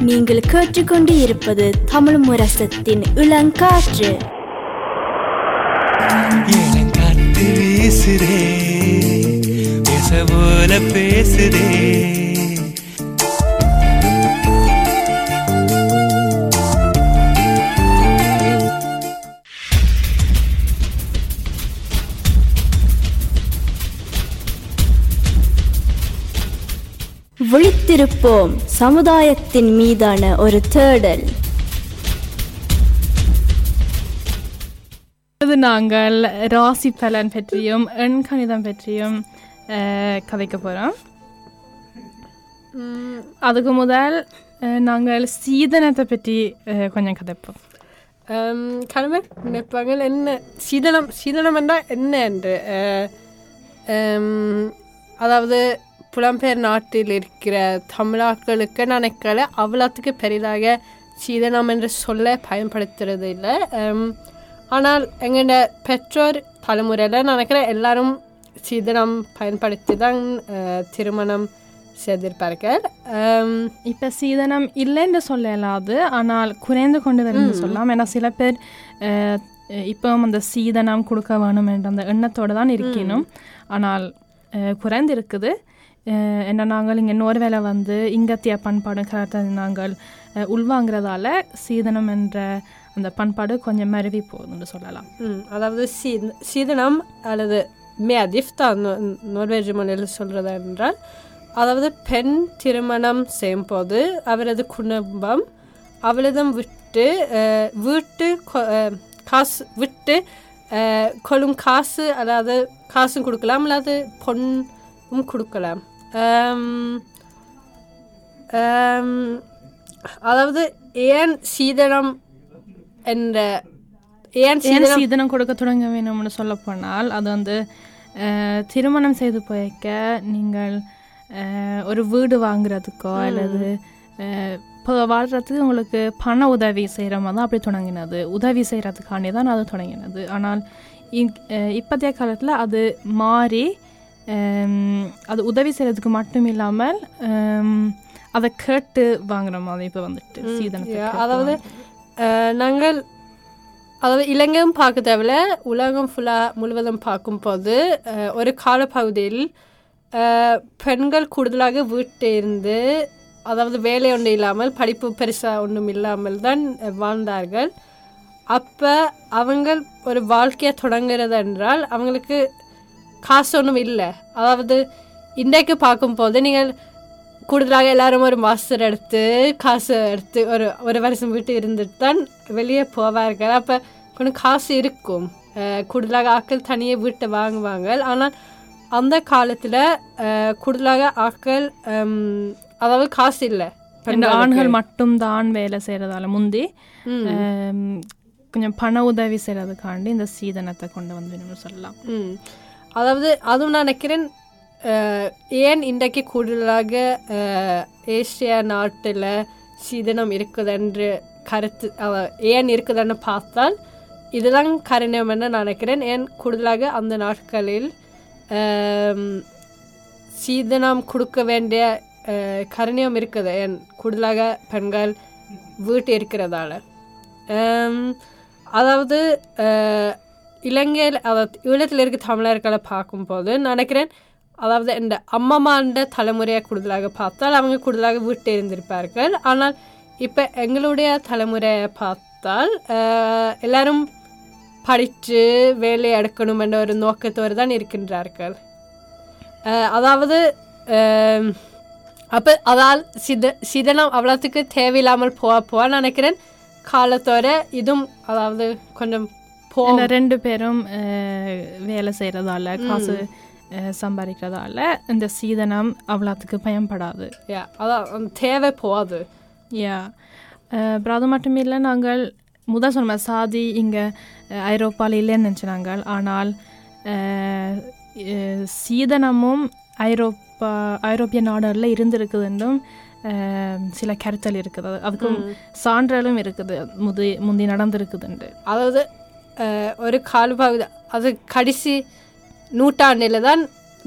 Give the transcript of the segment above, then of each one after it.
நீங்கள் கேட்டுக்கொண்டு இருப்பது தமிழ் முரசத்தின் இளங்காற்று. இளங்காத்து வீசுதே பேச போல பேசுதே. விழித்திருப்போம் சமுதாயத்தின் மீதான ஒரு தேடல். நாங்கள் ராசி பலன் பற்றியும் எண் கணிதம் பற்றியும் கதைக்க போகிறோம் அதுக்கு முதல் நாங்கள் சீதனத்தை பற்றி கொஞ்சம் கதைப்போம். கணவர் நினைப்பாங்க என்ன சீதனம் சீதனம் என்றால் என்ன என்று? அதாவது புலம்பெயர் நாட்டில் இருக்கிற தமிழாக்களுக்கு நினைக்கல. அவ்வளோத்துக்கு பெரிதாக சீதனம் என்று சொல்ல பயன்படுத்துறது இல்லை. ஆனால் எங்களோட பெற்றோர் தலைமுறையில் நினைக்கிறேன் எல்லாரும் சீதனம் பயன்படுத்தி தான் திருமணம் செய்திருப்பார்கள். இப்போ சீதனம் இல்லைன்னு சொல்ல இயலாது ஆனால் குறைந்து கொண்டு வரும்னு சொல்லலாம். ஏன்னா சில பேர் அஹ், இப்போ அந்த சீதனம் கொடுக்க வேணும் என்ற அந்த எண்ணத்தோடு தான் இருக்கணும் ஆனால் குறைந்து இருக்குது என்ன நாங்கள் இங்கே நோர்வேல வந்து இங்கத்திய பண்பாடு கலாச்சார நாங்கள் உள்வாங்கிறதால சீதனம் என்ற அந்த பண்பாடு கொஞ்சம் மருவி போகுதுன்னு சொல்லலாம். அதாவது சீ- சீதனம் அல்லது மேதிஃப்தா நோர்வேஜ் மொழியில் சொல்கிறது என்றால் அதாவது பெண் திருமணம் செய்யும் போது அவரது குடும்பம் அவளிடம் விட்டு வீட்டு கொ- காசு விட்டு கொள்ளும் காசு அதாவது காசும் கொடுக்கலாம் அல்லது பொண்ணும் கொடுக்கலாம். அதாவது ஏன் சீதனம் என்ற ஏன் ஏன் சீதனம் கொடுக்க தொடங்க வேணும்னு சொல்ல போனால் அது வந்து திருமணம் செய்து போய்க்க நீங்கள் ஒரு வீடு வாங்குறதுக்கோ அல்லது இப்போ வாழ்கிறதுக்கு உங்களுக்கு பண உதவி செய்கிற மாதிரி தான் அப்படி தொடங்கினது. உதவி செய்கிறதுக்காண்டி தான் அது தொடங்கினது. ஆனால் இப்போதைய காலத்தில் அது மாறி அது உதவி செய்கிறதுக்கு மட்டும் இல்லாமல் அதை கேட்டு வாங்குற மாதிரி இப்போ வந்துட்டு சீதனத்தை Yeah, கேட்டு அதாவது நாங்கள் அதாவது இலங்கையும் பார்க்க தேவையில்ல உலகம் ஃபுல்லாக முழுவதும் பார்க்கும்போது ஒரு காலப்பகுதியில் பெண்கள் கூடுதலாக வீட்டில் இருந்து அதாவது வேலை ஒன்று இல்லாமல் படிப்பு பெருசாக ஒன்றும் இல்லாமல் தான் வாழ்ந்தார்கள். அப்போ அவங்க ஒரு காசு தொடங்குறது என்றால் அவங்களுக்கு காசு ஒன்றும் இல்லை. அதாவது இன்றைக்கு பார்க்கும்போது நீங்கள் கூடுதலாக எல்லாரும் ஒரு மாஸ்டர் எடுத்து காசு எடுத்து ஒரு ஒரு வருஷம் வீட்டு இருந்துட்டு தான் வெளியே போவார்கள். அப்போ கொஞ்சம் காசு இருக்கும். கூடுதலாக ஆட்கள் தனியே வீட்டை வாங்குவாங்க ஆனால் அந்த காலத்தில் கூடுதலாக ஆட்கள் அதாவது காசு இல்லை. இந்த ஆண்கள் மட்டும்தான் வேலை செய்கிறதால முந்தி கொஞ்சம் பண உதவி செய்கிறதுக்காண்டி இந்த சீதனத்தை கொண்டு வந்து சொல்லலாம். அதாவது அதுவும் நான் நினைக்கிறேன் ஏன் இன்றைக்கு கூடுதலாக ஏசியா நாட்டில் சீதனம் இருக்குதென்று கருத்து ஏன் இருக்குதுன்னு பார்த்தால் இதுதான் காரணம் என்ன நான் நினைக்கிறேன். ஏன் கூடுதலாக அந்த நாட்களில் சீதனம் கொடுக்க வேண்டிய கருணியம் இருக்குது. ஏன் கூடுதலாக பெண்கள் வீட்டு இருக்கிறதால. அதாவது இலங்கையில் அதாவது ஈழத்தில் இருக்க தமிழர்களை பார்க்கும்போது நினைக்கிறேன் அதாவது இந்த அம்மாண்ட தலைமுறையை கூடுதலாக பார்த்தால் அவங்க கூடுதலாக வீட்டு இருந்திருப்பார்கள் ஆனால் இப்போ எங்களுடைய தலைமுறையை பார்த்தால் எல்லாரும் படித்து வேலை எடுக்கணும் என்ற ஒரு நோக்கத்தோடு தான் இருக்கின்றார்கள். அதாவது அப்போ அதால் சித சிதனம் அவ்வளோத்துக்கு தேவையில்லாமல் போக போக நினைக்கிறேன். காலத்தோட இதுவும் அதாவது கொஞ்சம் போ இந்த ரெண்டு பேரும் வேலை செய்கிறதால காசு சம்பாதிக்கிறதால இந்த சீதனம் அவ்வளோத்துக்கு பயன்படாது. அதான் தேவை போகாது. யா. அப்புறம் அது மட்டும் இல்லை நாங்கள் முதல் சொன்ன சாதி இங்கே ஐரோப்பாவில் இல்லைன்னு நினச்சினாங்க ஆனால் சீதனமும் ஐரோப்பா ஐரோப்பிய நாடுகளில் இருந்திருக்குதுன்றும் சில கருத்தல் இருக்குது. அது- அதுக்கும் சான்றலும் இருக்குது. முதி முந்தி நடந்திருக்குதுண்டு அதாவது ஒரு ஒரு கால்பகுதி அது கடைசி நூற்றாண்டில் தான்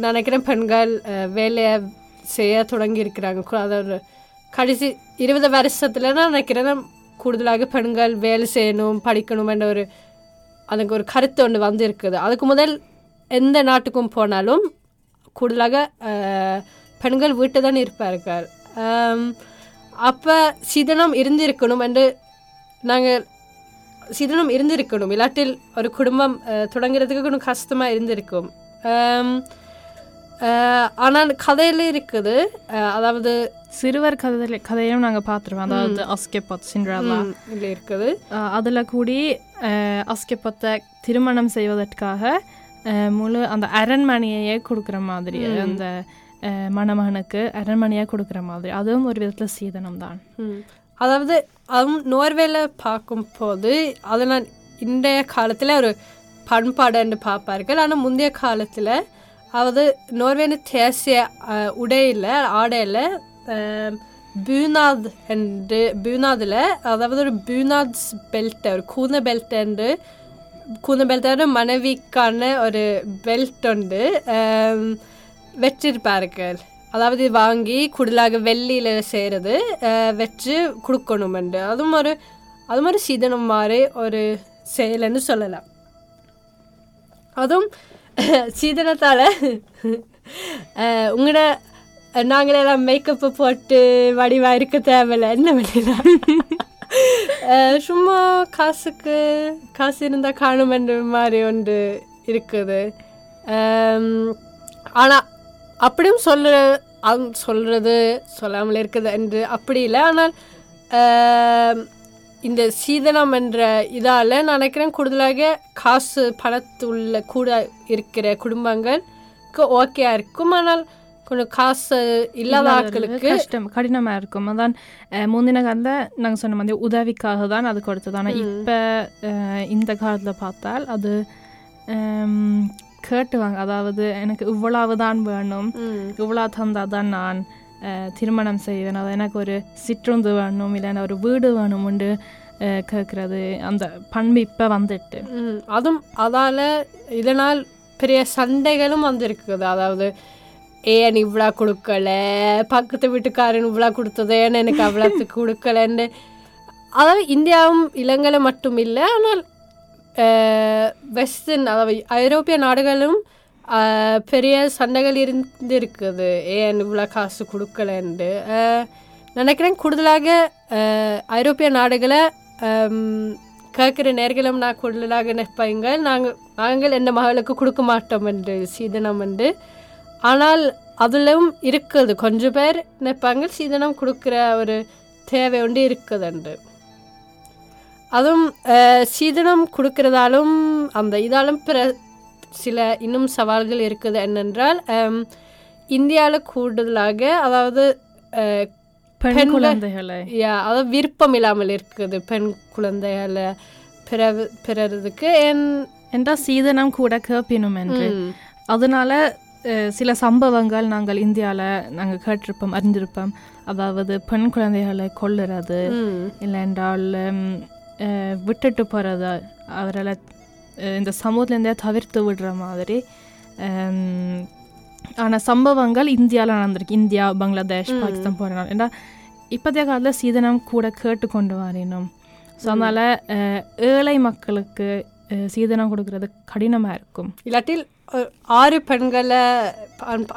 நினைக்கிறேன் பெண்கள் வேலையை செய்ய தொடங்கி இருக்கிறாங்க. அதாவது கடைசி இருபது வருஷத்துல தான் நினைக்கிறேன் கூடுதலாக பெண்கள் வேலை செய்யணும் படிக்கணும் என்ற ஒரு அதுக்கு ஒரு கருத்து ஒன்று வந்திருக்குது. அதுக்கு முதல் எந்த நாட்டுக்கும் போனாலும் கூடுதலாக பெண்கள் வீட்டு தான் இருப்பார்கள். அப்போ சிதனம் இருந்திருக்கணும் என்று நாங்கள் சீதனம் இருந்திருக்கணும். இல்லாட்டில் ஒரு குடும்பம் தொடங்குறதுக்கு கொஞ்சம் கஷ்டமாக இருந்திருக்கும். ஆனால் கதையில் இருக்குது. அதாவது சிறுவர் கதை கதையும் நாங்கள் பார்த்துருவோம். அதாவது அஸ்கெபத் சிண்ட்ரலா இல்லை இருக்குது. அதில் கூடி அஹ், அஸ்கெபத்தை திருமணம் செய்வதற்காக முழு அந்த அரண்மனையையே கொடுக்குற மாதிரி அந்த மணமகனுக்கு அரண்மனையாக கொடுக்குற மாதிரி. அதுவும் ஒரு விதத்தில் சீதனம் தான். அதாவது அதுவும் நோர்வேல பார்க்கும்போது அதை நான் இன்றைய காலத்தில் ஒரு பண்பாடுன்னு பார்ப்பார்கள் ஆனால் முந்தைய காலத்தில் அதாவது நோர்வேன தேசிய அஹ், உடையில் ஆடையில் பூனாத் என்று பூனாதில் அதாவது ஒரு பூனாத்ஸ் பெல்ட் ஒரு கூன பெல்ட் என்று கூன பெல்ட் மனைவிக்கான ஒரு பெல்ட் உண்டு அஹ், வச்சிருப்பார்கள் அதாவது வாங்கி குடலாக வெள்ளியில் செய்கிறது வச்சு கொடுக்கணுமெண்டு. அதுவும் ஒரு அதுவும் ஒரு சீதனம் மாதிரி ஒரு செயல்னு சொல்லலாம். அதுவும் சீதனத்தால் உங்களோட நாங்களெல்லாம் மேக்கப்பு போட்டு வடிவாக இருக்க தேவையில்ல என்ன வெளியில சும்மா காசுக்கு காசு இருந்தால் காணுமென்ற மாதிரி ஒன்று இருக்குது. ஆனால் அப்படியும் சொல்ற அவங்க சொல்கிறது சொல்லாமல் இருக்குது என்று அப்படி இல்லை. ஆனால் இந்த சீதனம் என்ற இதால் நான் நினைக்கிறேன் கூடுதலாக காசு பணத்துள்ள கூட இருக்கிற குடும்பங்களுக்கு ஓகேயா இருக்கும். ஆனால் கொஞ்சம் காசு இல்லாத ஆட்களுக்கு கஷ்டம் கடினமாக இருக்கும். அதான் முந்தின காலத்தில் நாங்கள் சொன்ன மாதிரி உதவிக்காக தான் அது கொடுத்தது. ஆனால் இப்போ இந்த காலத்தில் பார்த்தால் அது கேட்டுவாங்க. அதாவது எனக்கு இவ்வளவு தான் வேணும். ம், இவ்வளோ தந்தால் தான் நான் திருமணம் செய்வேன். அது எனக்கு ஒரு சிற்றுந்து வேணும் இல்லைன்னா ஒரு வீடு வேணும்னு கேட்குறது. அந்த பண்பு இப்போ வந்துட்டு. அதுவும் அதால் இதனால் பெரிய சண்டைகளும் வந்திருக்குது. அதாவது ஏன் இவ்வளோ கொடுக்கல? பக்கத்து வீட்டுக்காரன் இவ்வளோ கொடுத்தது. ஏன் எனக்கு அவ்வளோத்துக்கு கொடுக்கலன்னு? அதாவது இந்தியாவும் இலங்கை மட்டும் இல்லை. ஆனால் வெஸ்டர்ன் அதாவது ஐரோப்பிய நாடுகளும் பெரிய சண்டைகள் இருந்திருக்குது ஏன் இவ்வளோ காசு கொடுக்கலன்ட்டு நினைக்கிறேன் கூடுதலாக ஐரோப்பிய நாடுகளை கேட்குற நேர்களும் நான் கூடுதலாக நிற்பாங்க நாங்கள் நாங்கள் எந்த மகளுக்கு கொடுக்க மாட்டோம் என்று சீதனம் என்று ஆனால் அதிலும் இருக்குது கொஞ்சம் பேர் நிற்பாங்க சீதனம் கொடுக்குற ஒரு தேவை ஒன்று இருக்குதுண்டு அதுவும் சீதனம் கொடுக்கறதாலும் அந்த இதாலும் பிற சில இன்னும் சவால்கள் இருக்குது என்னென்றால் இந்தியாவில் கூடுதலாக அதாவது பெண் குழந்தைகளை. யா அதாவது விருப்பம் இல்லாமல் இருக்குது பெண் குழந்தைகளை பிறவு பிறறதுக்கு. என் என்றால் சீதனம் கூட கேட்பினும் என்று. அதனால சில சம்பவங்கள் நாங்கள் இந்தியாவில் நாங்கள் கேட்டிருப்போம் அறிந்திருப்போம். அதாவது பெண் குழந்தைகளை கொல்லுறது. ம், அஹ், விட்டுட்டு போகிறத அஹ், இந்த சமூகத்துலேருந்தே தவிர்த்து விடுற மாதிரி. ஆனால் சம்பவங்கள் இந்தியாவில் நடந்திருக்கு. இந்தியா பங்களாதேஷ் பாகிஸ்தான் போகிற நாள் ஏன்னா இப்போதைய காலத்தில் சீதனம் கூட கேட்டு கொண்டு வரணும் ஸோ அதனால் ஏழை மக்களுக்கு சீதனம் கொடுக்கறது கடினமாக இருக்கும். இல்லாட்டில் ஆறு பெண்களை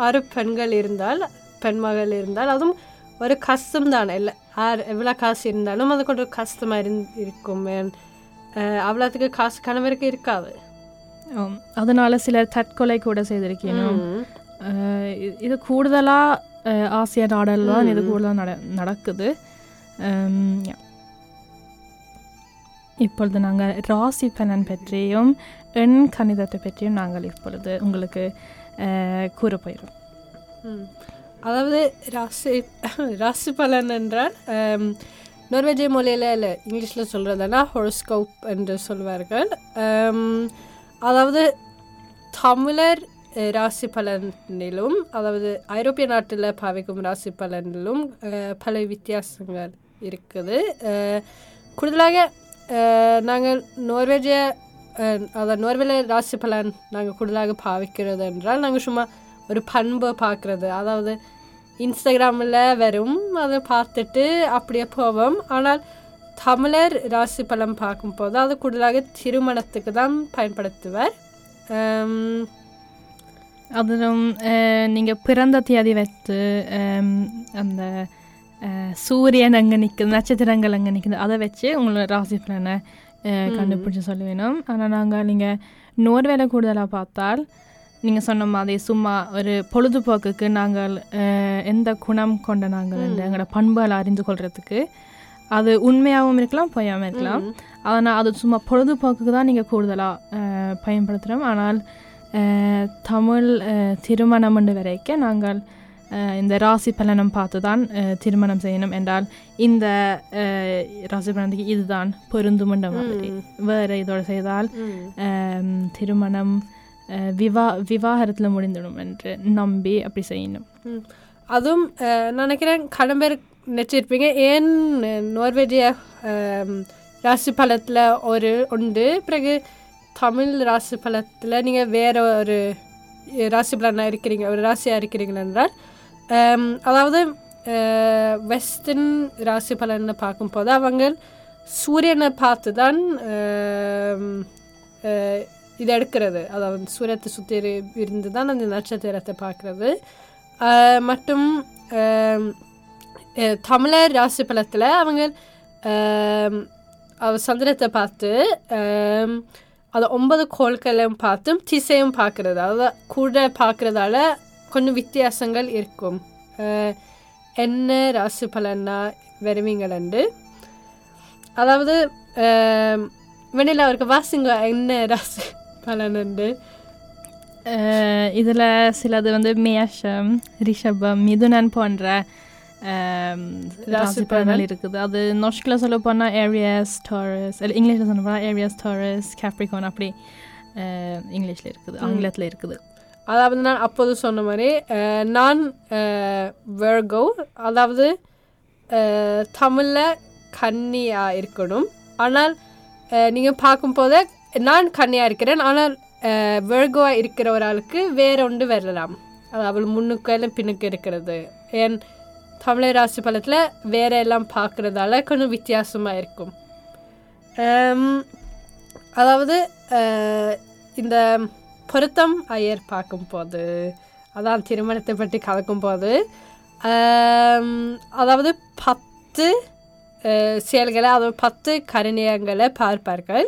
ஆறு பெண்கள் இருந்தால் பெண்மகள் இருந்தால் அதுவும் ஒரு கஷ்டம் தான் இல்லை ஆறு எவ்வளோ காசு இருந்தாலும் அது கொஞ்சம் கஷ்டமாக இருந் இருக்கும் ஏன், அஹ், அவ்வளோத்துக்கு காசு கணவருக்கு இருக்காது. அதனால சிலர் தற்கொலை கூட செய்திருக்கணும் இது கூடுதலாக ஆசிய தான் இது கூடுதலாக நட நடக்குது. இப்பொழுது நாங்கள் ராசி பலன் பற்றியும் எண் கணிதத்தை பற்றியும் நாங்கள் இப்பொழுது உங்களுக்கு அஹ், கூற போயிடும். அதாவது ராசி ராசி பலன் என்றால் நோர்வேஜிய மொழியில் இல்லை இங்கிலீஷில் சொல்கிறதுனா ஹொரோஸ்கோப் என்று சொல்வார்கள். அதாவது தமிழர் ராசி பலனிலும் அதாவது ஐரோப்பிய நாட்டில் பாவிக்கும் ராசி பலனிலும் பல வித்தியாசங்கள் இருக்குது. கூடுதலாக நாங்கள் நோர்வேஜிய அதாவது நோர்வேல ராசி பலன் நாங்கள் கூடுதலாக பாவிக்கிறது என்றால் நாங்கள் சும்மா ஒரு பண்பை பார்க்குறது. அதாவது இன்ஸ்டாகிராமில் வரும். அதை பார்த்துட்டு அப்படியே போவோம். ஆனால் தமிழர் ராசி பலம் பார்க்கும்போது அது கூடுதலாக திருமணத்துக்கு தான் பயன்படுத்துவர். அதிலும் நீங்கள் பிறந்த தேதி வைத்து அந்த சூரியன் அங்கே நிற்குது நட்சத்திரங்கள் அங்கே நிற்குது அதை வச்சு உங்களோட ராசி பலனை கண்டுபிடிச்சு சொல்ல வேணும் ஆனால் நாங்கள் நீங்கள் நோர்வேல கூடுதலாக பார்த்தால் நீங்கள் சொன்ன மாதிரி சும்மா ஒரு பொழுதுபோக்குக்கு நாங்கள் எந்த குணம் கொண்ட நாங்கள் எங்களோட பண்புகளை அறிந்து கொள்றதுக்கு அது உண்மையாகவும் இருக்கலாம் பொய்யாகவும் இருக்கலாம். அதனால் அது சும்மா பொழுதுபோக்குக்கு தான் நீங்கள் கூடுதலாக பயன்படுத்துகிறோம் ஆனால் தமிழ் திருமணம் என்று வரைக்கும் நாங்கள் இந்த ராசி பலனம் பார்த்து தான் திருமணம் செய்யணும் என்றால் இந்த ராசி பலனத்துக்கு இதுதான் பொருந்துமென்ற மாதிரி. வேறு இதோடு செய்தால் திருமணம் விவா விவாகரத்தில் முடிந்துடும் என்று நம்பி அப்படி செய்யணும். அதுவும் நினைக்கிறேன் கடன் பேர் நினச்சிருப்பீங்க ஏன் நோர்வேஜிய ராசி பலத்தில் ஒரு உண்டு. பிறகு தமிழ் ராசி பலத்தில் நீங்கள் வேறு ஒரு ராசி பலனாக இருக்கிறீங்க ஒரு ராசியாக இருக்கிறீங்க என்றால் அதாவது வெஸ்டர்ன் ராசி பலனை பார்க்கும்போது அவங்க சூரியனை பார்த்து தான் அம், இது எடுக்கிறது அதாவது சூரியத்தை சுற்றி இருந்து தான் அந்த நட்சத்திரத்தை பார்க்குறது மற்றும் தமிழர் ராசி பலத்தில் அவங்க சந்திரத்தை பார்த்து அதை ஒன்பது கோள்களையும் பார்த்தும் திசையும் பார்க்குறது அதாவது கூட பார்க்குறதால கொஞ்சம் வித்தியாசங்கள் இருக்கும் என்ன ராசி பலன்னா வருவீங்களண்டு அதாவது வெளியில் அவருக்கு வாசிங்க என்ன ராசி பலனுண்டு. இதில் சிலது வந்து மேஷம் ரிஷபம் மிதுனன் போன்ற ஆம், ராசி பலன்கள் இருக்குது. அது நொஷ்கில் சொல்ல போனால் ஏரியாஸ் டாரஸ் இல்லை இங்கிலீஷில் சொல்ல போனால் ஏரியாஸ் டாரஸ் கேப்ரிகான் அப்படி இங்கிலீஷில் இருக்குது ஆங்கிலத்தில் இருக்குது. அதாவது நான் அப்போது சொன்ன மாதிரி நான் வெர்கோ அதாவது தமிழில் கன்னியாக இருக்கணும். ஆனால் நீங்கள் பார்க்கும்போது நான் கன்னியாக இருக்கிறேன் ஆனால் வெர்கோவாக இருக்கிற ஒரு ஆளுக்கு வேற ஒன்று வரலாம் அவள் முன்னுக்கு பின்னுக்கு இருக்கிறது. ஏன் தமிழர் ராசி பலத்தில் வேற எல்லாம் பார்க்குறதால கொஞ்சம் வித்தியாசமாக இருக்கும். அதாவது இந்த பொருத்தம் ஐயர் பார்க்கும்போது அதான் திருமணத்தை பற்றி கலக்கும்போது அதாவது பத்து செயல்களை அதாவது பத்து கருணியங்களை பார்ப்பார்கள்.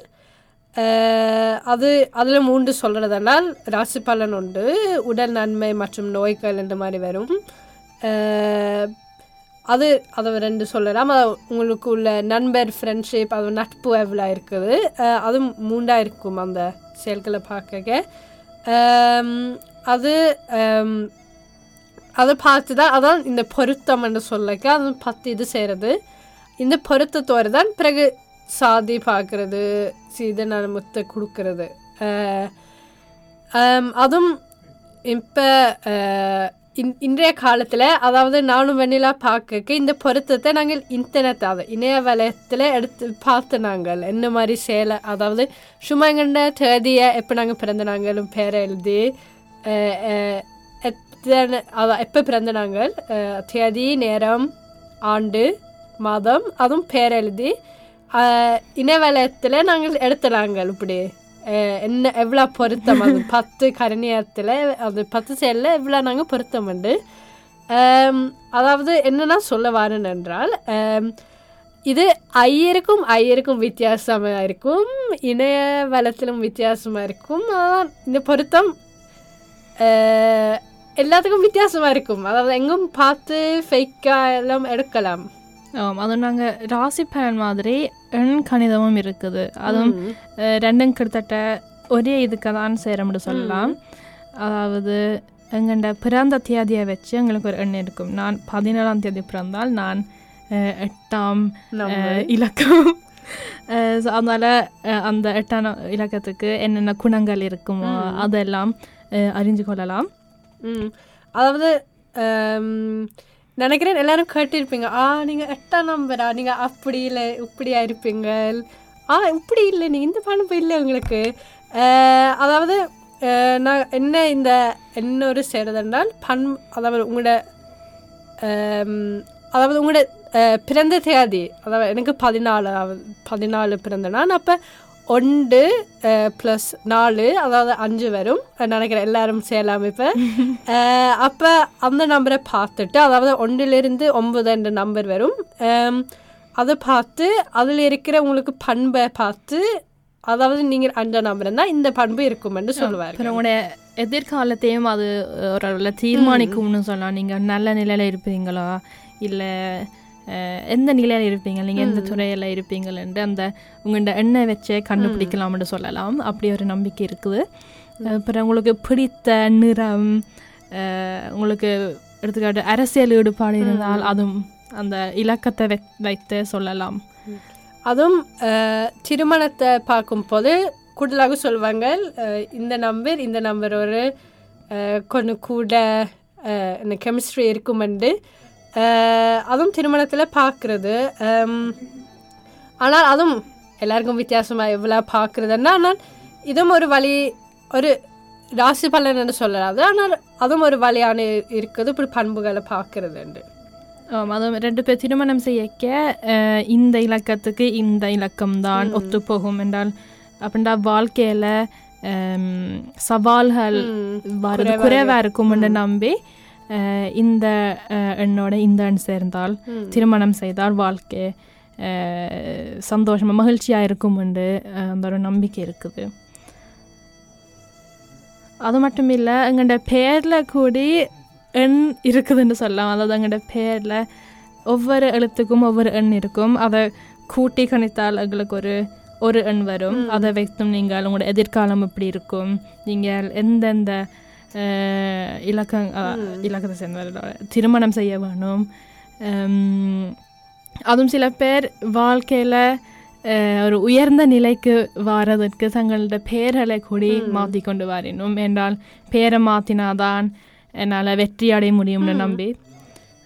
அது அதில் மூன்று சொல்கிறதனால் ராசி பலன் உண்டு. உடல் நன்மை மற்றும் நோய்கள் இந்த மாதிரி வரும். அது அதை ரெண்டு சொல்லலாம். அது உங்களுக்கு உள்ள நண்பர் ஃப்ரெண்ட்ஷிப் அது நட்பு எவ்வளோ இருக்குது. அது மூண்டாக இருக்கும் அந்த செயல்களை பார்க்க. அது அதை பார்த்து தான் அதான் இந்த பொருத்தம் என்று சொல்லக்க அது பத்து இது செய்கிறது. இந்த பொருத்தத்தோடு தான் பிறகு சாதி பார்க்குறது சீதன முத்தை கொடுக்கறது. அதுவும் இப்போ இன் இன்றைய காலத்தில் அதாவது நானும் வெண்ணிலா பார்க்க இந்த பொருத்தத்தை நாங்கள் இன்டர்நெட் அதை இணையவலயத்தில் எடுத்து பார்த்து நாங்கள். என்ன மாதிரி சேலை அதாவது சும்மா எங்கண்ட தேதியை எப்போ நாங்கள் பிறந்த நாங்களும் பேரை எழுதி எத்தனை அதான் எப்போ பிறந்த நாங்கள் தேதி நேரம் ஆண்டு மாதம் அதுவும் பேர் எழுதி இணையவலயத்தில் நாங்கள் எடுத்துனாங்கள் இப்படி. என்ன எவ்வளோ பொருத்தம் அது? பத்து கரணியத்தில் அது பத்து செயலில் எவ்வளோ நாங்கள் பொருத்தம் உண்டு. அதாவது என்னன்னா சொல்ல வரேன் என்றால் இது ஐயருக்கும் ஐயருக்கும் வித்தியாசமாக இருக்கும் இணைய வளத்திலும் வித்தியாசமாக இருக்கும் இந்த பொருத்தம் எல்லாத்துக்கும் வித்தியாசமாக இருக்கும். அதாவது எங்கும் பார்த்து ஃபேக்காக எல்லாம் எடுக்கலாம். ஆமாம் அதுவும் நாங்கள் ராசி பலன் மாதிரி எண் கணிதமும் இருக்குது. அதுவும் ரெண்டும் கிட்டத்தட்ட ஒரே இதுக்கு தான் சேரம்னு சொல்லலாம். அதாவது எங்கள்ட பிறந்த தேதியை வச்சு எங்களுக்கு ஒரு எண் இருக்கும். நான் பதினேழாம் தேதி பிறந்தால் நான் எட்டாம் இலக்கம். அதனால அந்த எட்டாம் இலக்கத்துக்கு என்னென்ன குணங்கள் இருக்குமோ அதெல்லாம் அறிஞ்சு கொள்ளலாம். அதாவது நினைக்கிறேன் எல்லாரும் கேட்டிருப்பீங்க. ஆ நீங்கள் எட்டாம் நம்பரா? நீங்கள் அப்படி இல்லை இப்படியா இருப்பீங்க ஆ இப்படி இல்லை நீ இந்த பணப்பு இல்லை உங்களுக்கு. அதாவது நான் என்ன இந்த என்ன ஒரு செய்கிறது என்றால் பண் அதாவது உங்களோட அதாவது உங்களோட பிறந்த தேதி அதாவது எனக்கு பதினாலு பதினாலு பிறந்த நான் அப்போ ஒன்று ப்ளஸ் நாலு அதாவது அஞ்சு வரும். நான் நினைக்கிறேன் எல்லாரும் செய்யலாம் இப்போ. அப்போ அந்த நம்பரை பார்த்துட்டு அதாவது ஒன்றிலிருந்து ஒன்பது என்ற நம்பர் வரும். அதை பார்த்து அதில் இருக்கிற உங்களுக்கு பண்பை பார்த்து அதாவது நீங்கள் அந்த நம்பர் தான் இந்த பண்பு இருக்கும் என்று சொல்லுவார் உங்களுடைய எதிர்காலத்தையும் அது ஒரு அளவில் தீர்மானிக்கும்னு சொல்லலாம். நீங்கள் நல்ல நிலையில் இருப்பீங்களா? இல்லை எந்த நிலையில் இருப்பீங்க? நீங்கள் எந்த துறையில் இருப்பீங்கள்ன்ட்டு அந்த உங்கள்ட எண்ணெய் வச்சே கண்டுபிடிக்கலாம்னு சொல்லலாம். அப்படி ஒரு நம்பிக்கை இருக்குது. அப்புறம் உங்களுக்கு பிடித்த நிறம் உங்களுக்கு எடுத்துக்காட்டு அரசியல் ஈடுபாடு இருந்தால் அதுவும் அந்த இலக்கத்தை வை வைத்து சொல்லலாம். அதுவும் திருமணத்தை பார்க்கும்போது கூடுதலாக சொல்லுவாங்க இந்த நம்பர் இந்த நம்பர் ஒரு கொஞ்சம் கூட இந்த கெமிஸ்ட்ரி இருக்குமெண்டு அஹ், அதுவும் திருமணத்தில் பார்க்குறது ஆனால் அதுவும் எல்லாருக்கும் வித்தியாசமாக எவ்வளோ பார்க்குறதுன்னா ஆனால் இதுவும் ஒரு வழி ஒரு ராசி பலன்னு சொல்லலாது. ஆனால் அதுவும் ஒரு வழியான இருக்குது இப்படி பண்புகளை பார்க்குறதுண்டு ஆம், அதுவும் ரெண்டு பேர் திருமணம் செய்யக்க இந்த இலக்கத்துக்கு இந்த இலக்கம்தான் ஒத்து போகும் என்றால் அப்படின்னா வாழ்க்கையில சவால்கள் வரது குறைவா இருக்கும்னு நம்பி இந்த எண்ணோட இந்த எண் சேர்ந்தால் திருமணம் செய்தால் வாழ்க்கை அஹ், சந்தோஷமா மகிழ்ச்சியா இருக்கும்னு அஹ், அந்த ஒரு நம்பிக்கை இருக்குது. அது மட்டும் இல்லை எங்கள்ட பேரில் கூடி எண் இருக்குதுன்னு சொல்லலாம். அதாவது எங்கள்ட பேரில் ஒவ்வொரு எழுத்துக்கும் ஒவ்வொரு எண் இருக்கும். அதை கூட்டி கணித்தால் எங்களுக்கு ஒரு ஒரு எண் வரும். அதை வைத்தும் நீங்கள் உங்களோட எதிர்காலம் எப்படி இருக்கும்? நீங்கள் எந்தெந்த அஹ், இலக்க அஹ், இலக்கத்தை சேர்ந்தவர்களோட திருமணம் செய்ய வேணும் அதுவும் சில பேர் வாழ்க்கையில் ஒரு உயர்ந்த நிலைக்கு வாரதற்கு தங்களோட பேர்களை கூடி மாற்றி கொண்டு வரணும் என்றால் பேரை மாற்றினாதான் என்னால் வெற்றி அடைய முடியும்னு நம்பி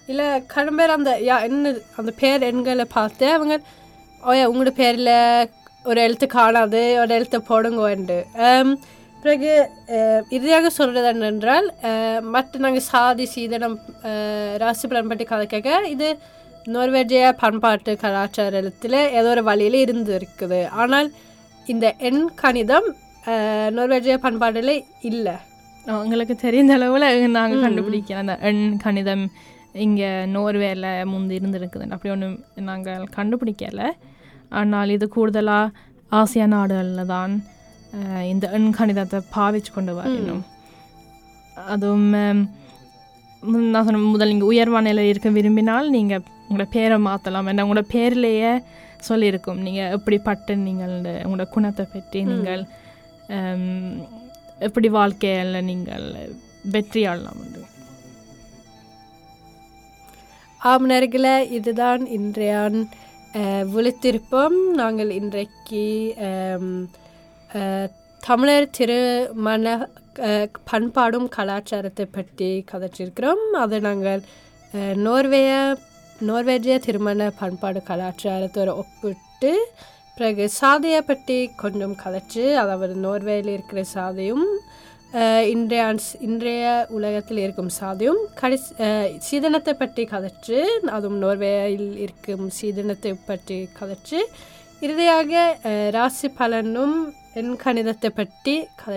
இல்லை கடம்பேர் அந்த யா என்ன அந்த பேர் எண்களை பார்த்து அவங்க ஓயா உங்களோட பேரில் ஒரு எழுத்து காணாது ஒரு எழுத்து போடுங்கோண்டு ஆம், பிறகு இறுதியாக சொல்கிறது என்னென்றால் மற்ற நாங்கள் சாதி சீதனம் ராசி பலன் பற்றி கதை கேட்க இது நோர்வேஜிய பண்பாட்டு கலாச்சாரத்தில் ஏதோ ஒரு வழியில் இருந்து இருக்குது. ஆனால் இந்த எண் கணிதம் நோர்வேஜிய பண்பாட்டில் இல்லை. உங்களுக்கு தெரிந்த அளவில் நாங்கள் கண்டுபிடிக்கிறோம் அந்த எண் கணிதம் இங்கே நோர்வேல முந்தி இருந்திருக்குது. அப்படி ஒன்றும் நாங்கள் கண்டுபிடிக்கலை. ஆனால் இது கூடுதலாக ஆசியா நாடுகளில் தான் இந்த எண் கணிதத்தை பாவிச்சு கொண்டு வரணும் அதுவும் நான் சொன்ன முதல் நீங்கள் உயர்வான நிலையில் இருக்க விரும்பினால் நீங்கள் உங்களோட பேரை மாற்றலாம் ஏன்னா உங்களோட பேர்லேயே சொல்லியிருக்கும் நீங்கள் எப்படிப்பட்ட நீங்கள் உங்களோட குணத்தை பற்றி நீங்கள் எப்படி வாழ்க்கையில் நீங்கள் வெற்றியாடலாம் என்று ஆம் நேர்களே இதுதான் இன்றைய விழித்திருப்போம் நாங்கள் இன்றைக்கு தமிழர் திருமண பண்பாடும் கலாச்சாரத்தை பற்றி கதைச்சிருக்கிறோம். அது நாங்கள் நோர்வேய நோர்வேஜிய திருமண பண்பாடு கலாச்சாரத்தோட ஒப்பிட்டு பிறகு சாதியை பற்றி கொஞ்சம் கதைச்சு அதாவது நோர்வேயில் இருக்கிற சாதியும் இன்றைய இன்றைய உலகத்தில் இருக்கும் சாதியும் கடைசி சீதனத்தை பற்றி கதைச்சு அதுவும் நோர்வேயில் இருக்கும் சீதனத்தை பற்றி கதைச்சு இறுதியாக ராசி பலனும் వెనకని దత్తపెట్టి కథ